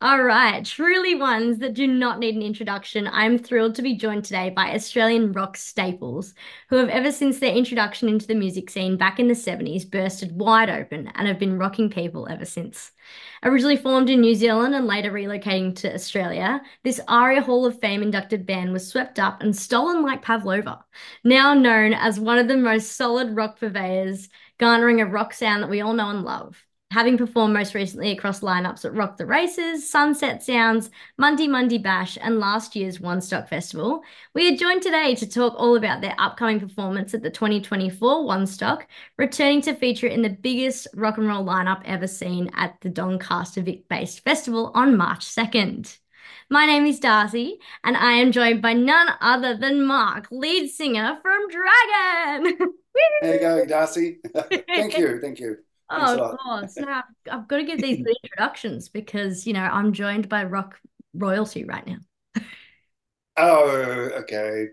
All right, truly ones that do not need an introduction. I'm thrilled to be joined today by Australian rock staples who have ever since their introduction into the music scene back in the 70s bursted wide open and have been rocking people ever since. Originally formed in New Zealand and later relocating to Australia, this ARIA Hall of Fame inducted band was swept up and stolen like Pavlova, now known as one of the most solid rock purveyors, garnering a rock sound that we all know and love having performed most recently across lineups at Rock the Races, Sunset Sounds, Monday Monday Bash, and last year's Wanstock Festival. We are joined today to talk all about their upcoming performance at the 2024 Wanstock, returning to feature in the biggest rock and roll lineup ever seen at the Doncaster Vic based festival on March 2nd. My name is Darcie, and I am joined by none other than Mark, lead singer from Dragon. You going, Darcie? thank you, thank you. Oh, of course. No, I've, I've got to give these introductions because, you know, I'm joined by rock royalty right now. Oh, okay.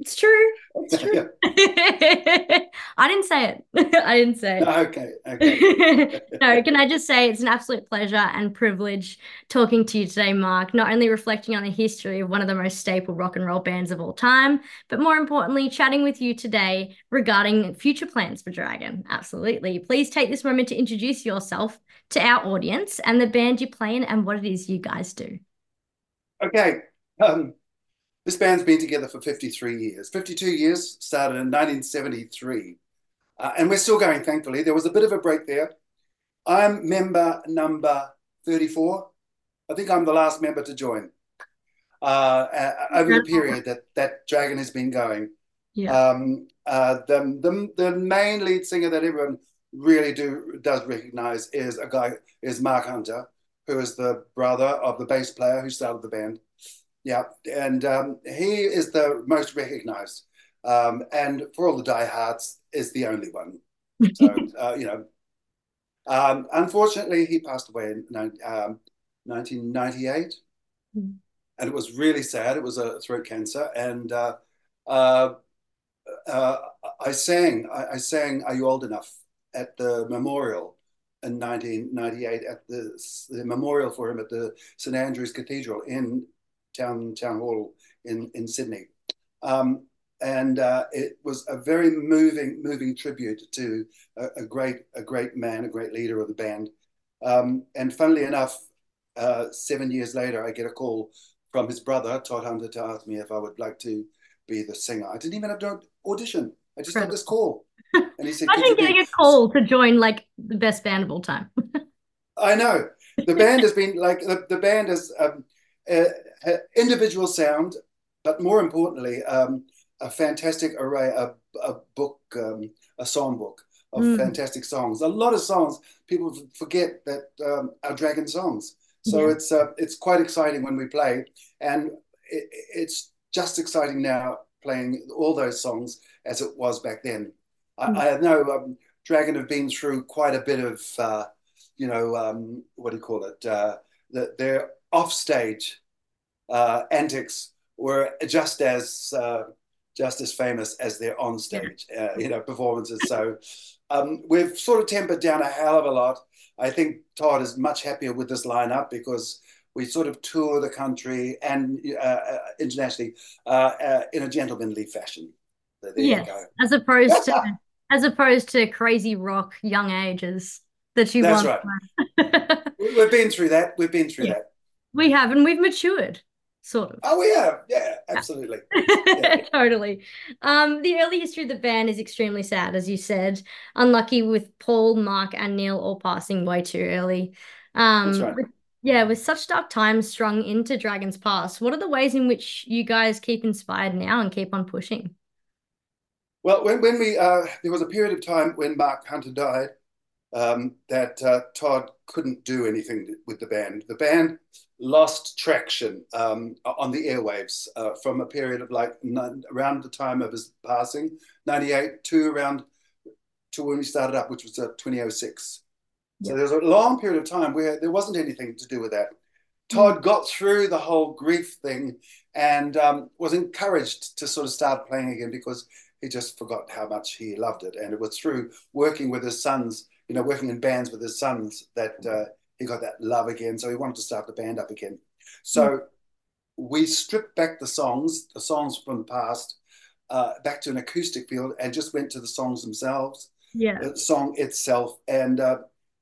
It's true. It's true. I didn't say it. I didn't say it. Okay. Okay. no, can I just say it's an absolute pleasure and privilege talking to you today, Mark. Not only reflecting on the history of one of the most staple rock and roll bands of all time, but more importantly, chatting with you today regarding future plans for Dragon. Absolutely. Please take this moment to introduce yourself to our audience and the band you play in and what it is you guys do. Okay. Um, this band's been together for 53 years. 52 years, started in 1973. Uh, and we're still going, thankfully. There was a bit of a break there. I'm member number 34. I think I'm the last member to join uh, over the period that, that Dragon has been going. Yeah. Um, uh, the, the, the main lead singer that everyone really do does recognize is a guy is Mark Hunter, who is the brother of the bass player who started the band. Yeah, and um, he is the most recognized, um, and for all the diehards, is the only one. So uh, you know, um, unfortunately, he passed away in 1998, mm. and it was really sad. It was a throat cancer, and uh, uh, uh, I sang. I, I sang "Are You Old Enough" at the memorial in 1998 at the, the memorial for him at the St Andrew's Cathedral in town town hall in in Sydney, um, and uh, it was a very moving moving tribute to a, a, great a great man, a great leader of the band. Um, and funnily enough, uh, seven years later, I get a call from his brother Todd Hunter to ask me if I would like to be the singer. I didn't even have to audition. I just got this call. And he said, Imagine getting be... a call to join like the best band of all time. I know. The band has been like the, the band has um, uh, individual sound, but more importantly, um, a fantastic array, a, a book, um, a songbook of mm. fantastic songs. A lot of songs people forget that um, are Dragon songs. So yeah. it's uh, it's quite exciting when we play, and it, it's just exciting now playing all those songs as it was back then. Mm. I, I, know um, Dragon have been through quite a bit of, uh, you know, um, what do you call it? Uh, the, their offstage uh, antics were just as uh, just as famous as their onstage, uh, you know, performances. So um, we've sort of tempered down a hell of a lot. I think Todd is much happier with this lineup because we sort of tour the country and uh, uh, internationally uh, in a gentlemanly fashion. So yes, as opposed to as opposed to crazy rock young ages that you That's want. right. We've been through that. We've been through yeah. that. We have, and we've matured sort of. Oh, we have. yeah, absolutely. Yeah. totally. Um, the early history of the band is extremely sad, as you said. Unlucky with Paul, Mark, and Neil all passing way too early. Um, That's right. With, yeah, with such dark times strung into Dragon's Pass, what are the ways in which you guys keep inspired now and keep on pushing? Well, when, when we, uh, there was a period of time when Mark Hunter died um, that uh, Todd couldn't do anything with the band. The band lost traction um, on the airwaves uh, from a period of like around the time of his passing, 98 to around to when we started up, which was uh, 2006. So there was a long period of time where there wasn't anything to do with that. Todd mm. got through the whole grief thing and um, was encouraged to sort of start playing again because he just forgot how much he loved it. And it was through working with his sons you know, working in bands with his sons that uh, he got that love again. So he wanted to start the band up again. So mm. we stripped back the songs, the songs from the past, uh, back to an acoustic field, and just went to the songs themselves. Yeah, the song itself, and uh,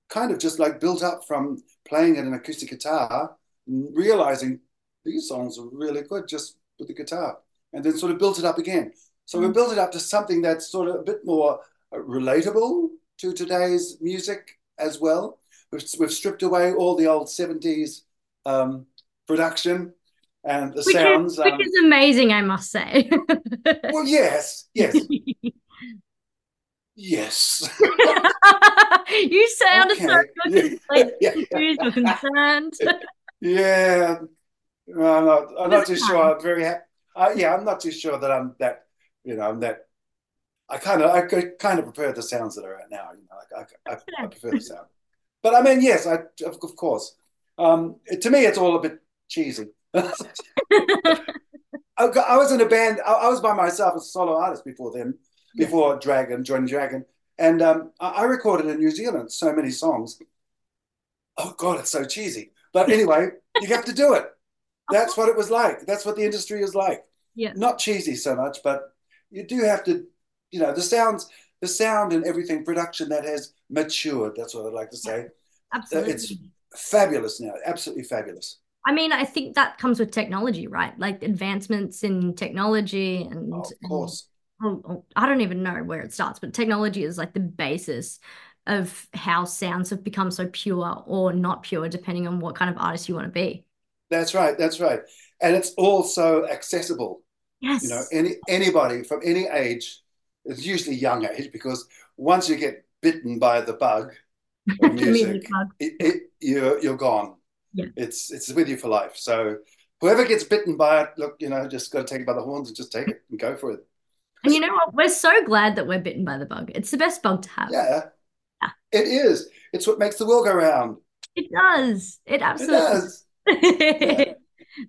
kind of just like built up from playing at an acoustic guitar, realizing these songs are really good just with the guitar, and then sort of built it up again. So mm. we built it up to something that's sort of a bit more uh, relatable to today's music as well. We've, we've stripped away all the old 70s um, production and the which sounds. Is, which um, is amazing, I must say. well, yes, yes. yes. you sound okay. so good, like, yeah, yeah. concerned. yeah. I'm not, I'm not too sure. I'm very happy. Uh, yeah, I'm not too sure that I'm that, you know, I'm that I kind of I kind of prefer the sounds that are out now. You know, like I, I, I prefer the sound. But I mean, yes, I of course. Um, it, to me, it's all a bit cheesy. I, I, was in a band. I, I, was by myself as a solo artist before then, before. Dragon, joining Dragon, and um, I, recorded in New Zealand so many songs. Oh God, it's so cheesy. But anyway, you have to do it. That's what it was like. That's what the industry is like. Yeah. Not cheesy so much, but you do have to you know the sounds the sound and everything production that has matured that's what i'd like to say. Absolutely it's fabulous now absolutely fabulous. I mean i think that comes with technology right? Like advancements in technology and oh, of course. And, i don't even know where it starts but technology is like the basis of how sounds have become so pure or not pure depending on what kind of artist you want to be. That's right that's right. And it's also accessible. Yes. You know any anybody from any age it's usually young age because once you get bitten by the bug of music, it, it, you're you're gone. Yeah. It's it's with you for life. So whoever gets bitten by it, look, you know, just got to take it by the horns and just take it and go for it. And you know what? We're so glad that we're bitten by the bug. It's the best bug to have. Yeah. yeah. It is. It's what makes the world go round. It does. It absolutely it does. yeah.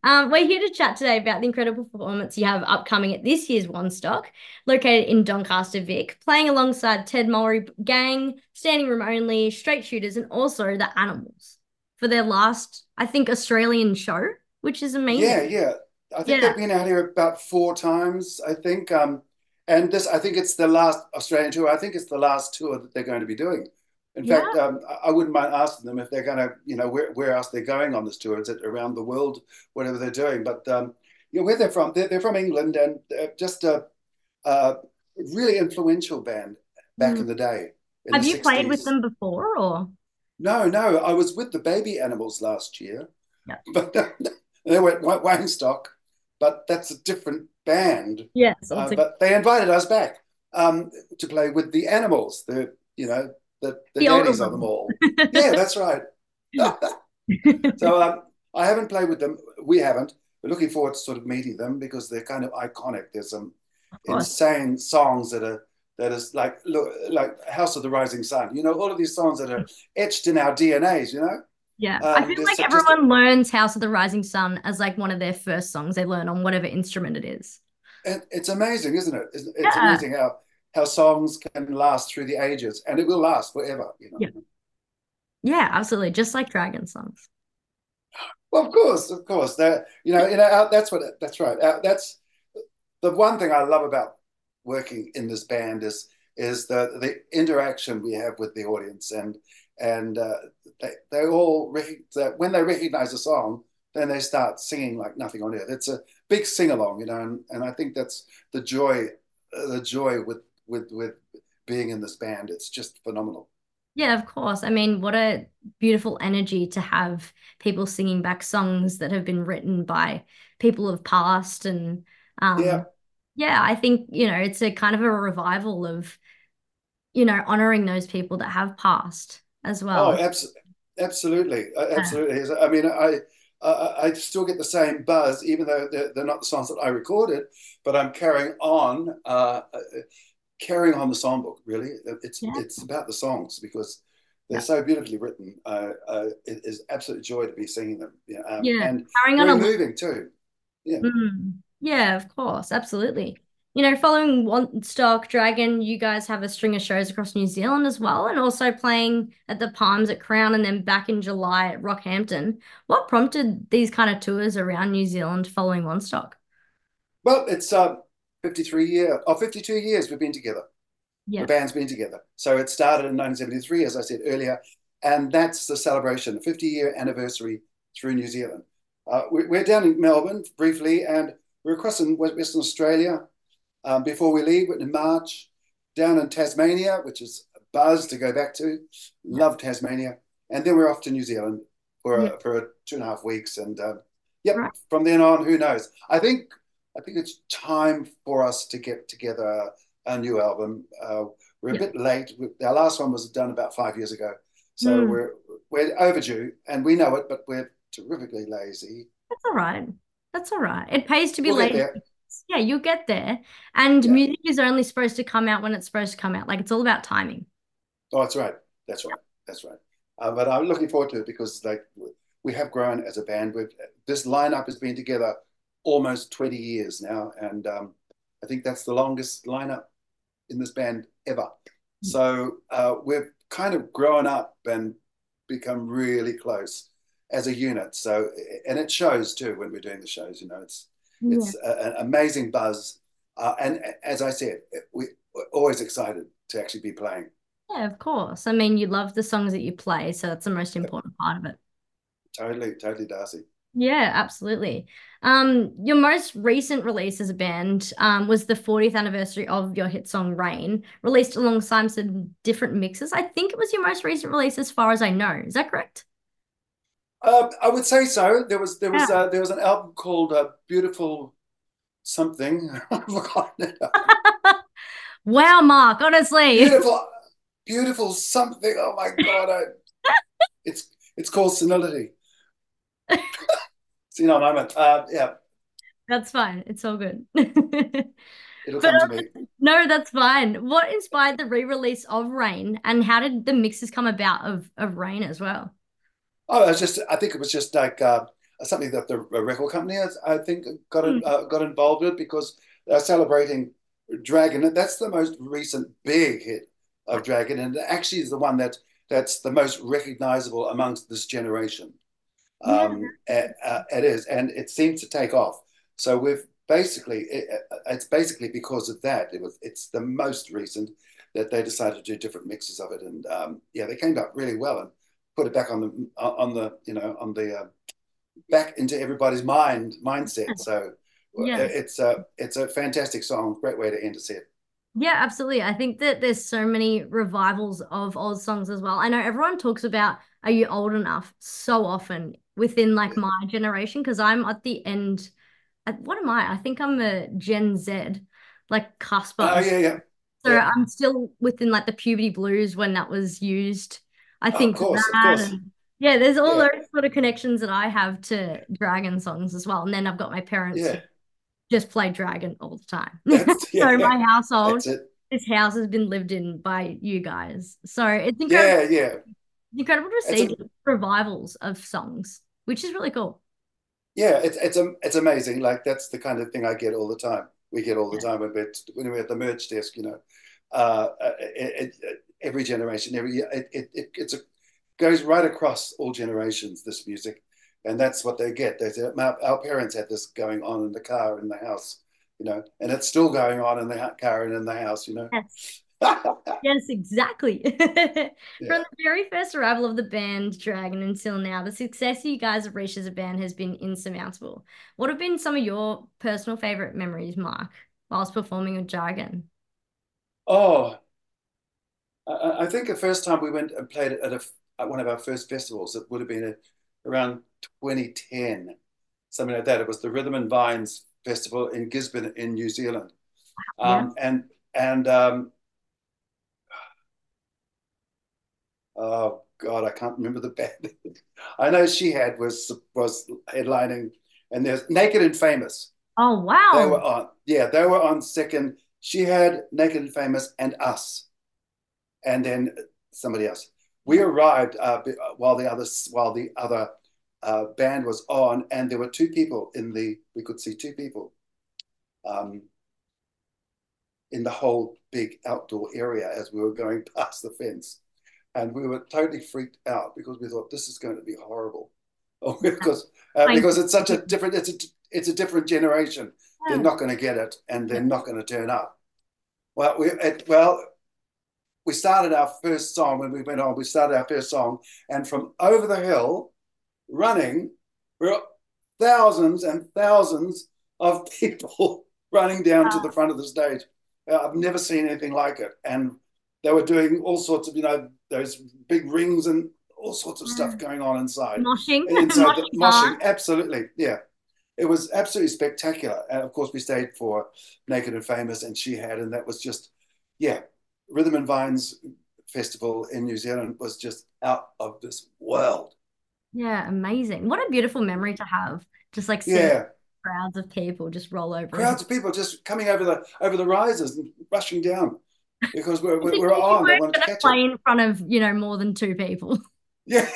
Um, we're here to chat today about the incredible performance you have upcoming at this year's Wanstock, located in Doncaster, Vic, playing alongside Ted Mulry Gang, Standing Room Only, Straight Shooters, and also the Animals for their last, I think, Australian show, which is amazing. Yeah, yeah. I think yeah. they've been out here about four times, I think. Um, and this, I think it's the last Australian tour. I think it's the last tour that they're going to be doing. In yeah. fact, um, I wouldn't mind asking them if they're going to, you know, where, where else they're going on this tour. Is it around the world, whatever they're doing? But, um, you know, where they're from, they're, they're from England and just a, a, really influential band back mm. in the day. In Have the you 60s. played with them before or? No, no. I was with the Baby Animals last year. Yeah. But they were at Wanstock, but that's a different band. Yes. Uh, but they invited us back um, to play with the Animals, the, you know, the, the, the daddies of them all. yeah, that's right. so um, I haven't played with them. We haven't. We're looking forward to sort of meeting them because they're kind of iconic. There's some insane songs that are that is like look like House of the Rising Sun. You know, all of these songs that are etched in our DNAs. You know. Yeah, um, I feel like everyone a, learns House of the Rising Sun as like one of their first songs they learn on whatever instrument it is. And it's amazing, isn't it? It's, it's yeah. amazing how how songs can last through the ages and it will last forever you know. Yeah, yeah absolutely just like dragon songs. Well of course of course that you know you know that's what that's right that's the one thing i love about working in this band is is the the interaction we have with the audience and and uh, they, they all that when they recognize a song then they start singing like nothing on earth. It's a big sing along you know and, and i think that's the joy the joy with with with being in this band. It's just phenomenal. Yeah, of course. I mean, what a beautiful energy to have people singing back songs that have been written by people of past and um, yeah. Yeah, I think, you know, it's a kind of a revival of you know, honoring those people that have passed as well. Oh, abs- absolutely. Absolutely. I mean, I uh, I still get the same buzz, even though they're, they're, not the songs that I recorded, but I'm carrying on. Uh, carrying on the songbook. Really, it's yeah. it's about the songs because they're yeah. so beautifully written. Uh, uh, it is absolute joy to be singing them. Yeah, um, yeah. and carrying on a moving too. Yeah, mm. yeah, of course, absolutely. you know, following Wanstock Dragon, you guys have a string of shows across New Zealand as well, and also playing at the Palms at Crown and then back in July at Rockhampton. What prompted these kind of tours around New Zealand following Wanstock? Well, it's uh, 53 years, or 52 years we've been together. Yeah. The band's been together. So it started in 1973, as I said earlier, and that's the celebration, the 50 year anniversary through New Zealand. Uh, we're down in Melbourne briefly, and we're across in Western Australia um, before we leave in March. Down in Tasmania, which is a buzz to go back to. Love Tasmania. And then we're off to New Zealand for, yeah. a, for a two and a half weeks. And uh, yep, right. from then on, who knows? I think I think it's time for us to get together a new album. Uh, we're a yeah. bit late. Our last one was done about five years ago, so mm. we're we're overdue, and we know it, but we're terrifically lazy. That's all right. That's all right. It pays to be we'll lazy. Yeah, you'll get there. And yeah. music is only supposed to come out when it's supposed to come out. Like it's all about timing. Oh, that's right. That's right. That's right. Uh, but I'm looking forward to it because like we have grown as a band. With this lineup has been together almost 20 years now, and um, I think that's the longest lineup in this band ever. Mm. So uh, we've kind of grown up and become really close as a unit. So, and it shows too when we're doing the shows. You know, it's yeah. it's a, an amazing buzz, uh, and as I said, we, we're always excited to actually be playing. Yeah, of course. I mean, you love the songs that you play, so that's the most important part of it. Totally, totally, Darcie. Yeah, absolutely. Um, your most recent release as a band um, was the 40th anniversary of your hit song Rain, released alongside some different mixes. I think it was your most recent release, as far as I know. Is that correct? Uh, I would say so. There was there was yeah. uh, there was an album called uh, Beautiful Something. I've forgotten it. wow, Mark. Honestly, beautiful, beautiful something. Oh my god! I, it's it's called Senility. See, no moment. Uh, yeah. That's fine. It's all good. It'll but, come to me. No, that's fine. What inspired the re-release of Rain, and how did the mixes come about of of Rain as well? Oh, it was just. I think it was just like uh, something that the record company, I think, got mm. uh, got involved with because they're celebrating Dragon. That's the most recent big hit of Dragon, and actually is the one that that's the most recognizable amongst this generation. Um, yeah. uh, it is, and it seems to take off. So we've basically, it, it's basically because of that. It was, it's the most recent that they decided to do different mixes of it, and um, yeah, they came up really well and put it back on the on the you know on the uh, back into everybody's mind mindset. So yeah. it's a it's a fantastic song. Great way to end a set. Yeah, absolutely. I think that there's so many revivals of old songs as well. I know everyone talks about "Are you old enough?" so often within like my generation because I'm at the end. At, what am I? I think I'm a Gen Z, like Casper. Oh yeah, yeah. So yeah. I'm still within like the puberty blues when that was used. I oh, think of course, that. Of and, yeah, there's all yeah. those sort of connections that I have to Dragon songs as well. And then I've got my parents yeah. just play Dragon all the time. so my household, this house has been lived in by you guys. So it's incredible. Yeah, yeah. incredible to see a, revivals of songs, which is really cool. Yeah, it's it's it's amazing. Like that's the kind of thing I get all the time. We get all the time when we're when we're at the merch desk. You know, uh, it, it, every generation, every. It, it, it it's a goes right across all generations. This music, and that's what they get. They say, our parents had this going on in the car in the house, you know, and it's still going on in the car and in the house, you know. Yes. yes, exactly. yeah. From the very first arrival of the band Dragon until now, the success you guys have reached as a band has been insurmountable. What have been some of your personal favorite memories, Mark, whilst performing with Dragon? Oh, I, I, think the first time we went and played at, a, at one of our first festivals, it would have been a, around 2010, something like that. It was the Rhythm and Vines Festival in Gisborne in New Zealand. Um, yeah. And, and, um, oh God, I can't remember the band. I know Shihad was, was headlining and there's Naked and Famous. Oh, wow. They were on, yeah, they were on second. Shihad Naked and Famous, and us and then somebody else. We arrived uh, while the other while the other uh, band was on, and there were two people in the. We could see two people. Um, in the whole big outdoor area as we were going past the fence. And we were totally freaked out because we thought this is going to be horrible. Oh, because uh, because it's such a different it's a it's a different generation. They're not going to get it, and they're not going to turn up. Well, we it, well we started our first song when we went on. We started our first song, and from over the hill, running, we were thousands and thousands of people running down wow. to the front of the stage. Uh, I've never seen anything like it. And they were doing all sorts of, you know, those big rings and all sorts of stuff mm. going on inside. Moshing. Inside moshing, the, moshing. Absolutely. Yeah. It was absolutely spectacular. And of course, we stayed for Naked and Famous, and Shihad, and that was just, yeah, Rhythm and Vines Festival in New Zealand was just out of this world. Yeah, amazing. What a beautiful memory to have. Just like seeing yeah. crowds of people just roll over. Crowds of people just coming over the over the rises and rushing down because we're we're, we're on. Wanted to catch play it. in front of you know more than two people. Yeah.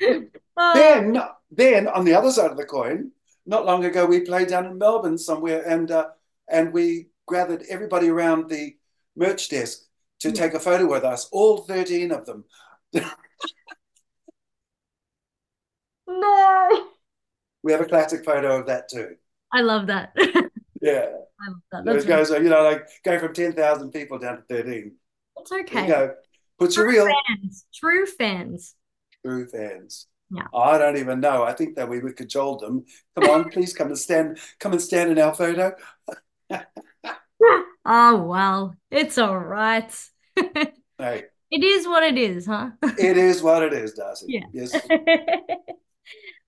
oh. Then then on the other side of the coin, not long ago we played down in Melbourne somewhere, and uh, and we gathered everybody around the merch desk to yeah. take a photo with us, all thirteen of them. No. We have a classic photo of that too. I love that. yeah. I love that. That's goes, you know, like going from 10,000 people down to 13. It's okay. You go. Put True your real fans. True fans. True fans. Yeah. I don't even know. I think that we would cajole them. Come on, please come and stand. Come and stand in our photo. oh well, it's all right. hey. It is what it is, huh? it is what it is, Darcie. Yeah. Yes.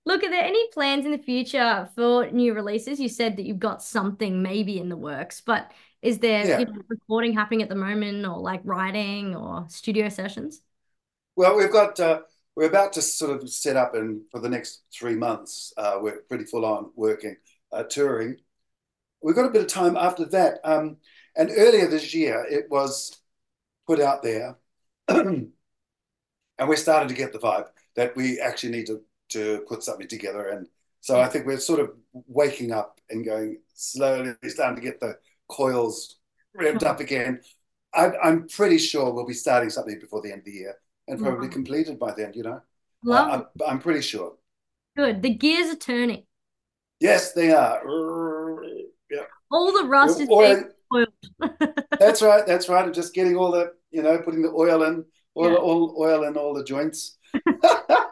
Look, are there any plans in the future for new releases? You said that you've got something maybe in the works, but is there yeah. you know, recording happening at the moment or like writing or studio sessions? Well, we've got, uh, we're about to sort of set up and for the next three months, uh, we're pretty full on working, uh, touring. We've got a bit of time after that. Um, and earlier this year, it was put out there, and we're starting to get the vibe that we actually need to to put something together. And so hmm. I think we're sort of waking up and going slowly, starting to get the coils revved up again. I, am pretty sure we'll be starting something before the end of the year and hmm. probably wow. completed by then, you know. Uh, Love I'm, I'm pretty sure. Good. The gears are turning. Yes, they are. Yeah. All the rust is oil. that's right. That's right. I'm just getting all the, you know, putting the oil in, all, yeah. all oil in all the joints.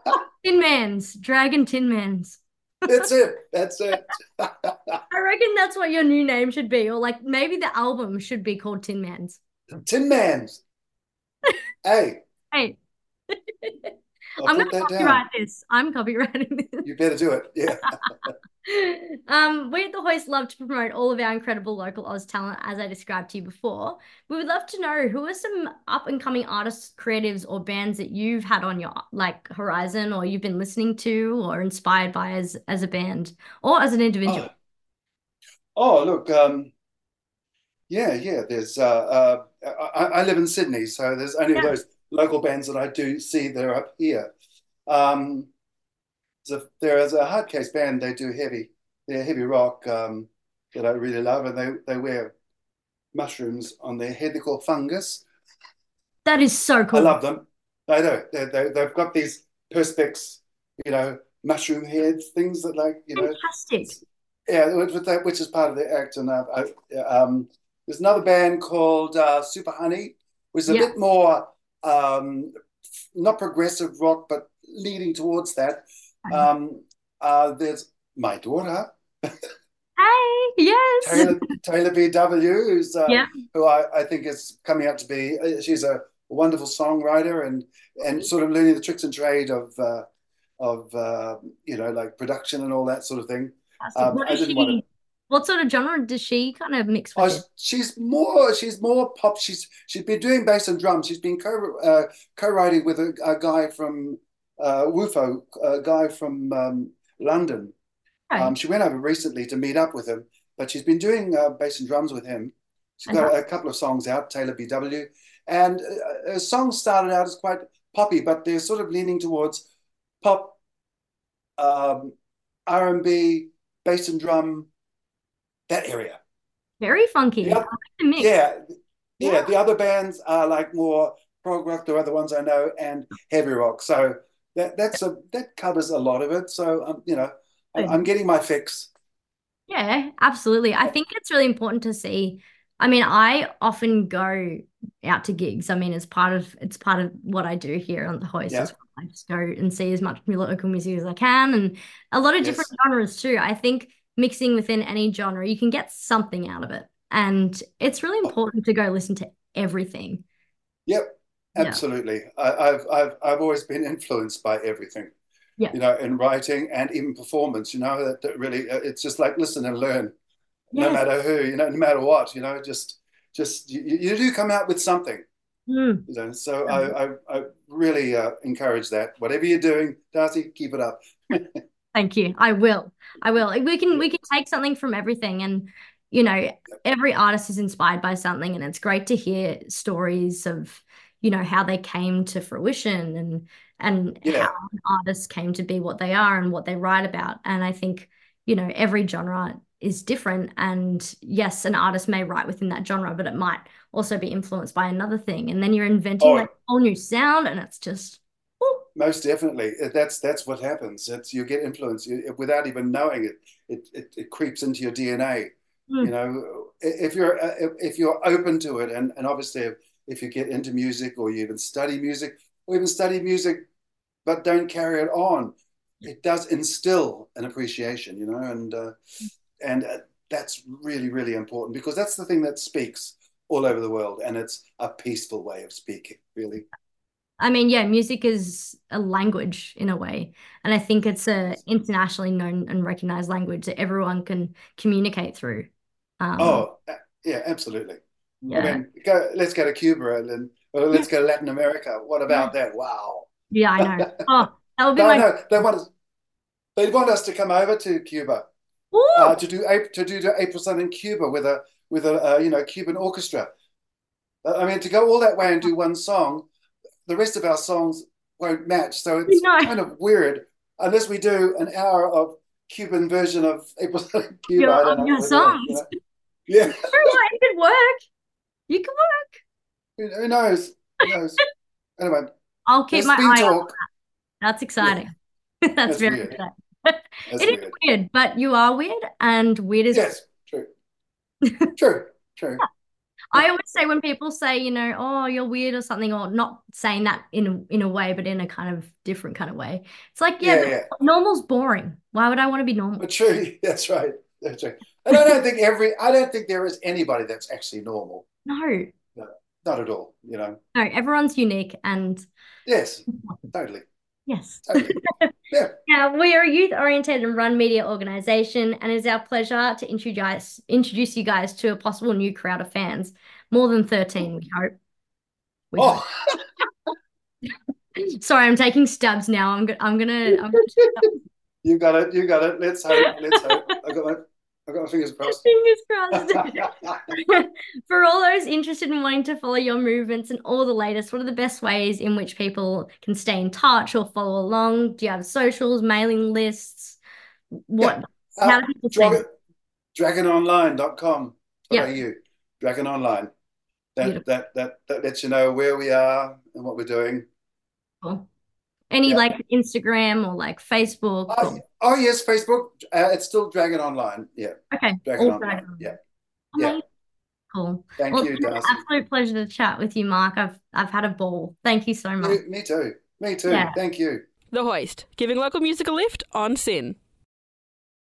Tin Mans, Dragon Tin Mans. that's it. That's it. I reckon that's what your new name should be, or like maybe the album should be called Tin Mans. Tin Mans. hey. Hey. I'm going to copyright down. this. I'm copywriting this. You better do it. Yeah. um, we at the Hoist love to promote all of our incredible local Oz talent, as I described to you before. We would love to know who are some up and coming artists, creatives, or bands that you've had on your like horizon, or you've been listening to, or inspired by as as a band or as an individual. Oh, oh look, um, yeah, yeah. There's uh, uh, I, I, live in Sydney, so there's only yeah. those local bands that I do see that are up here. Um, a, there is a Hardcase band. They do heavy, they're heavy rock um, that I really love, and they they wear mushrooms on their head. They're called fungus. That is so cool. I love them. I know they, they they've got these perspex, you know, mushroom heads, things that like you know. Fantastic. Yeah, which is part of the act, and uh, I, um, there's another band called uh, Super Honey, which is a bit more um, not progressive rock, but leading towards that. Um, uh, there's my daughter. Hi, yes. Taylor, Taylor BW, who's uh, yeah. who I, I think is coming out to be. Uh, she's a wonderful songwriter and and sort of learning the tricks and trade of uh, of uh, you know like production and all that sort of thing. Um, what, is she, to, what sort of genre does she kind of mix with? Oh, she's more she's more pop. She's she's been doing bass and drums. She's been co uh, co-writing with a, a guy from uh, Wufo, a guy from um, London. Um, she went over recently to meet up with him, but she's been doing uh, bass and drums with him. She's got uh-huh. a couple of songs out, Taylor BW, and uh, her songs started out as quite poppy, but they're sort of leaning towards pop, um, R&B, bass and drum, that area. Very funky. Like yeah, yeah. Yeah. The other bands are like more prog rock, the other ones I know, and heavy rock. So that that's a that covers a lot of it. So um, you know, I'm, I'm getting my fix. Yeah, absolutely. I think it's really important to see. I mean, I often go out to gigs. I mean, it's part of it's part of what I do here on the hoist Yeah. well. I just go and see as much local music as I can and a lot of different Yes. genres too. I think mixing within any genre, you can get something out of it. And it's really Oh, important to go listen to everything. yep. Absolutely. I, I've I've I've always been influenced by everything. Yeah. You know, in writing and even performance. You know, that, that really uh, it's just like listen and learn. no matter who, you know, no matter what, you know, just just you, you do come out with something, Mm. you know. So I I, I really uh, encourage that. Whatever you're doing, Darcie, keep it up. Thank you. I will. I will. We can we can take something from everything and you know, every artist is inspired by something and it's great to hear stories of, you know, how they came to fruition and and Yeah. how artists came to be what they are and what they write about. And I think, you know, every genre is different and yes, an artist may write within that genre, but it might also be influenced by another thing. And then you're inventing like Oh, a whole new sound and it's just woo. most definitely. That's that's what happens. It's you get influence you, without even knowing it. It, it. it creeps into your DNA. You Mm. know, if you're uh, if you're open to it, and and obviously if, if you get into music or you even study music or even study music but don't carry it on, it does instill an appreciation, you know, and uh, and uh, that's really really important because that's the thing that speaks all over the world, and it's a peaceful way of speaking, really. I mean, yeah, music is a language in a way. And I think it's a internationally known and recognized language that everyone can communicate through. Um, Oh, yeah, absolutely. I mean, go, let's go to Cuba and then or let's go to Latin America. What Yeah. about that? Wow. Yeah, I know. Oh, that would be No, my no, they want us, they want us to come over to Cuba uh, to do to do the April Sun in Cuba with a with a uh, you know Cuban orchestra. Uh, I mean, to go all that way and do one song, the rest of our songs won't match. So it's No. kind of weird unless we do an hour of Cuban version of April Sun in Cuba. Your, I don't know your doing, you songs. know? Yeah? It could work. You can work. who knows? Who knows? Anyway, I'll keep my eye out. talk. That's Yeah, exciting. That's that's very weird. exciting. That's It is weird. weird, but you are weird, and weird is Yes, true, true, true. I always say when people say, you know, oh, you're weird or something, or not saying that in a, in a way, but in a kind of different kind of way. It's like, yeah, Yeah, yeah. normal's boring. Why would I want to be normal? But true, that's right. That's right. And I don't think every, I don't think there is anybody that's actually normal. No, No, not at all, you know. no, everyone's unique and Yes, totally, yes. totally. Yeah. Now, we are a youth-oriented and run media organization, and it is our pleasure to introduce introduce you guys to a possible new crowd of fans. More than 13, we hope. We oh. hope. Oh, Sorry, I'm taking stabs now. I'm go I'm gonna I'm gonna you got it, you got it. Let's hope, let's hope. I got my, I got my fingers crossed. fingers crossed. For all those interested in wanting to follow your movements and all the latest, what are the best ways in which people can stay in touch or follow along? Do you have socials, mailing lists? What, Yeah. how Uh, do people? Dragon, dragononline.com. Yeah. you Dragon Online. That, Beautiful. that that that lets you know where we are and what we're doing. Any Yeah. like Instagram or like Facebook? Oh, or- oh yes, Facebook. Uh, it's still Dragon Online. Yeah, okay, Dragon all Online. Dragon. Yeah. Yeah. Cool. Thank Well, you, it's been an Darcie. absolute pleasure to chat with you, Mark. I've I've had a ball. Thank you so much. Me, me too. Me too. Yeah. Thank you. The Hoist, giving local music a lift on SYN.